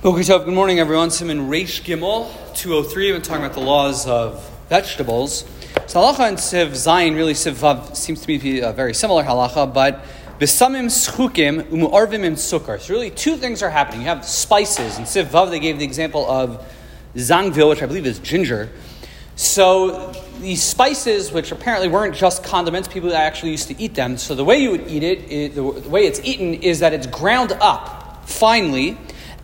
So good morning, everyone. Siman Reish Gimel, 203. We've been talking about the laws of vegetables. So halacha and siv zayin, really siv vav, seems to be a uh, very similar halacha, but besamim schukim umuarvim im sukkar. So really two things are happening. You have spices, and siv vav, they gave the example of zangvil, which I believe is ginger. So these spices, which apparently weren't just condiments, people actually used to eat them. So the way you would eat it, it the way it's eaten is that it's ground up finely,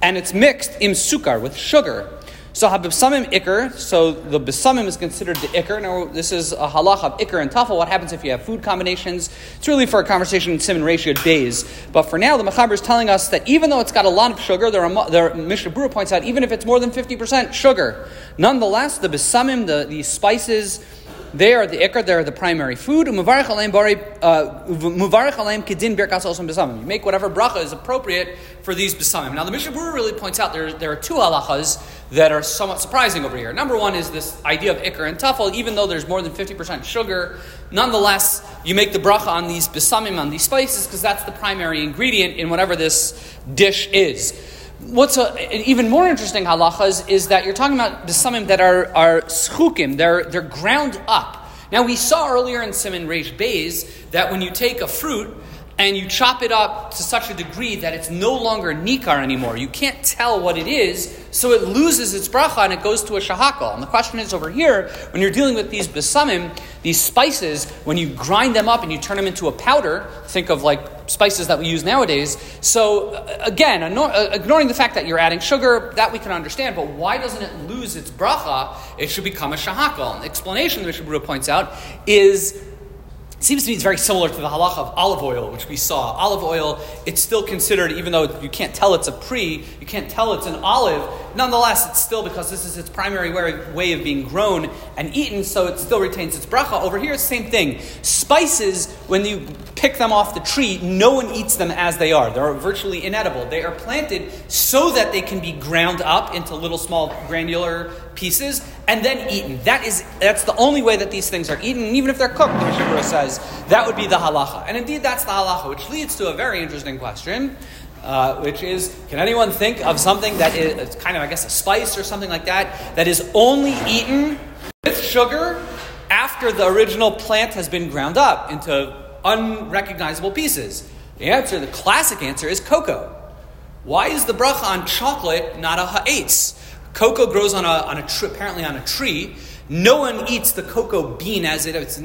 and it's mixed im sukar with sugar. So habibsamim ikr, so the besamim is considered the ikr. Now this is a halach of ikr and tafel. What happens if you have food combinations? It's really for a conversation in siman ratio days. But for now, the mechaber is telling us that even though it's got a lot of sugar, there are there Mishnah Berurah points out even if it's more than fifty percent sugar, nonetheless the besamim, the, the spices they are the ikr, they are the primary food. Uh, you make whatever bracha is appropriate for these besamim. Now, the Mishnah Berurah really points out there, there are two halachas that are somewhat surprising over here. Number one is this idea of ikr and tafel. Even though there's more than 50% sugar, nonetheless, you make the bracha on these besamim, on these spices, because that's the primary ingredient in whatever this dish is. What's a, an even more interesting halachas is that you're talking about the samim that are, are schukim, they're, they're ground up. Now, we saw earlier in Siman Reish Bays that when you take a fruit and you chop it up to such a degree that it's no longer nikar anymore. You can't tell what it is, so it loses its bracha and it goes to a shahakal. And the question is over here, when you're dealing with these besamim, these spices, when you grind them up and you turn them into a powder, think of like spices that we use nowadays. So uh, again, uh, ignoring the fact that you're adding sugar, that we can understand, but why doesn't it lose its bracha? It should become a shahakal. The explanation the Mishnah points out is seems to me it's very similar to the halacha of olive oil, which we saw. Olive oil, it's still considered, even though you can't tell it's a pre, you can't tell it's an olive, nonetheless, it's still because this is its primary way, of being grown and eaten, so it still retains its bracha. Over here, it's the same thing. Spices, when you pick them off the tree, no one eats them as they are. They're virtually inedible. They are planted so that they can be ground up into little small granular pieces and then eaten. That is that's the only way that these things are eaten, and even if they're cooked, the Mishnah says that would be the halacha. And indeed, that's the halacha, which leads to a very interesting question. Uh, which is, can anyone think of something that is kind of, I guess, a spice or something like that, that is only eaten with sugar after the original plant has been ground up into unrecognizable pieces? The answer, the classic answer, is cocoa. Why is the bracha on chocolate not a ha'etz? Cocoa grows on a, on a tree, apparently on a tree. No one eats the cocoa bean as it, it's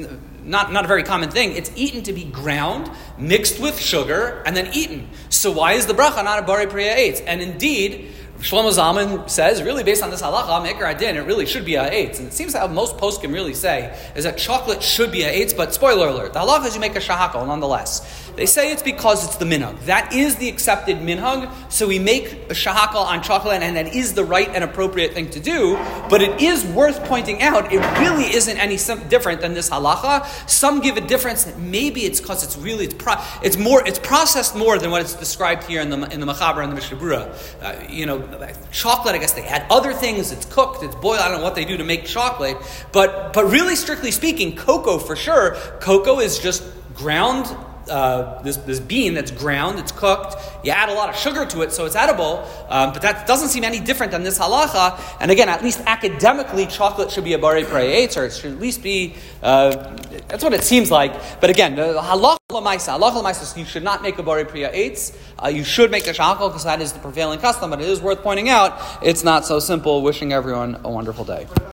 not, not a very common thing. It's eaten to be ground, mixed with sugar, and then eaten. So why is the bracha not a bari priya eitz? And indeed, Shlomo Zalman says, really based on this halacha, Meker Adin, it really should be a eitz. And it seems that most poskim really say is that chocolate should be a eitz, but spoiler alert, the halacha is you make a shahakal nonetheless. They say it's because it's the minhag. That is the accepted minhag, so we make a shahakal on chocolate, and that is the right and appropriate thing to do. But it is worth pointing out, it really isn't any different than this halacha. Some give a difference that maybe it's because it's really, it's, pro- it's more, it's processed more than what it's described here in the, in the Machaber and the Mishnah Berurah. Uh, you know, chocolate, I guess they add other things. It's cooked, it's boiled. I don't know what they do to make chocolate, but but really, strictly speaking, cocoa for sure. Cocoa is just ground uh, this, this bean that's ground, it's cooked. You add a lot of sugar to it, so it's edible. Um, but that doesn't seem any different than this halacha. And again, at least academically, chocolate should be a bari eitz, or it should at least be. Uh, that's what it seems like. But again, the halacha lamaisa, you should not make a bari priya eitz. Uh, you should make a shakal because that is the prevailing custom. But it is worth pointing out, it's not so simple. Wishing everyone a wonderful day.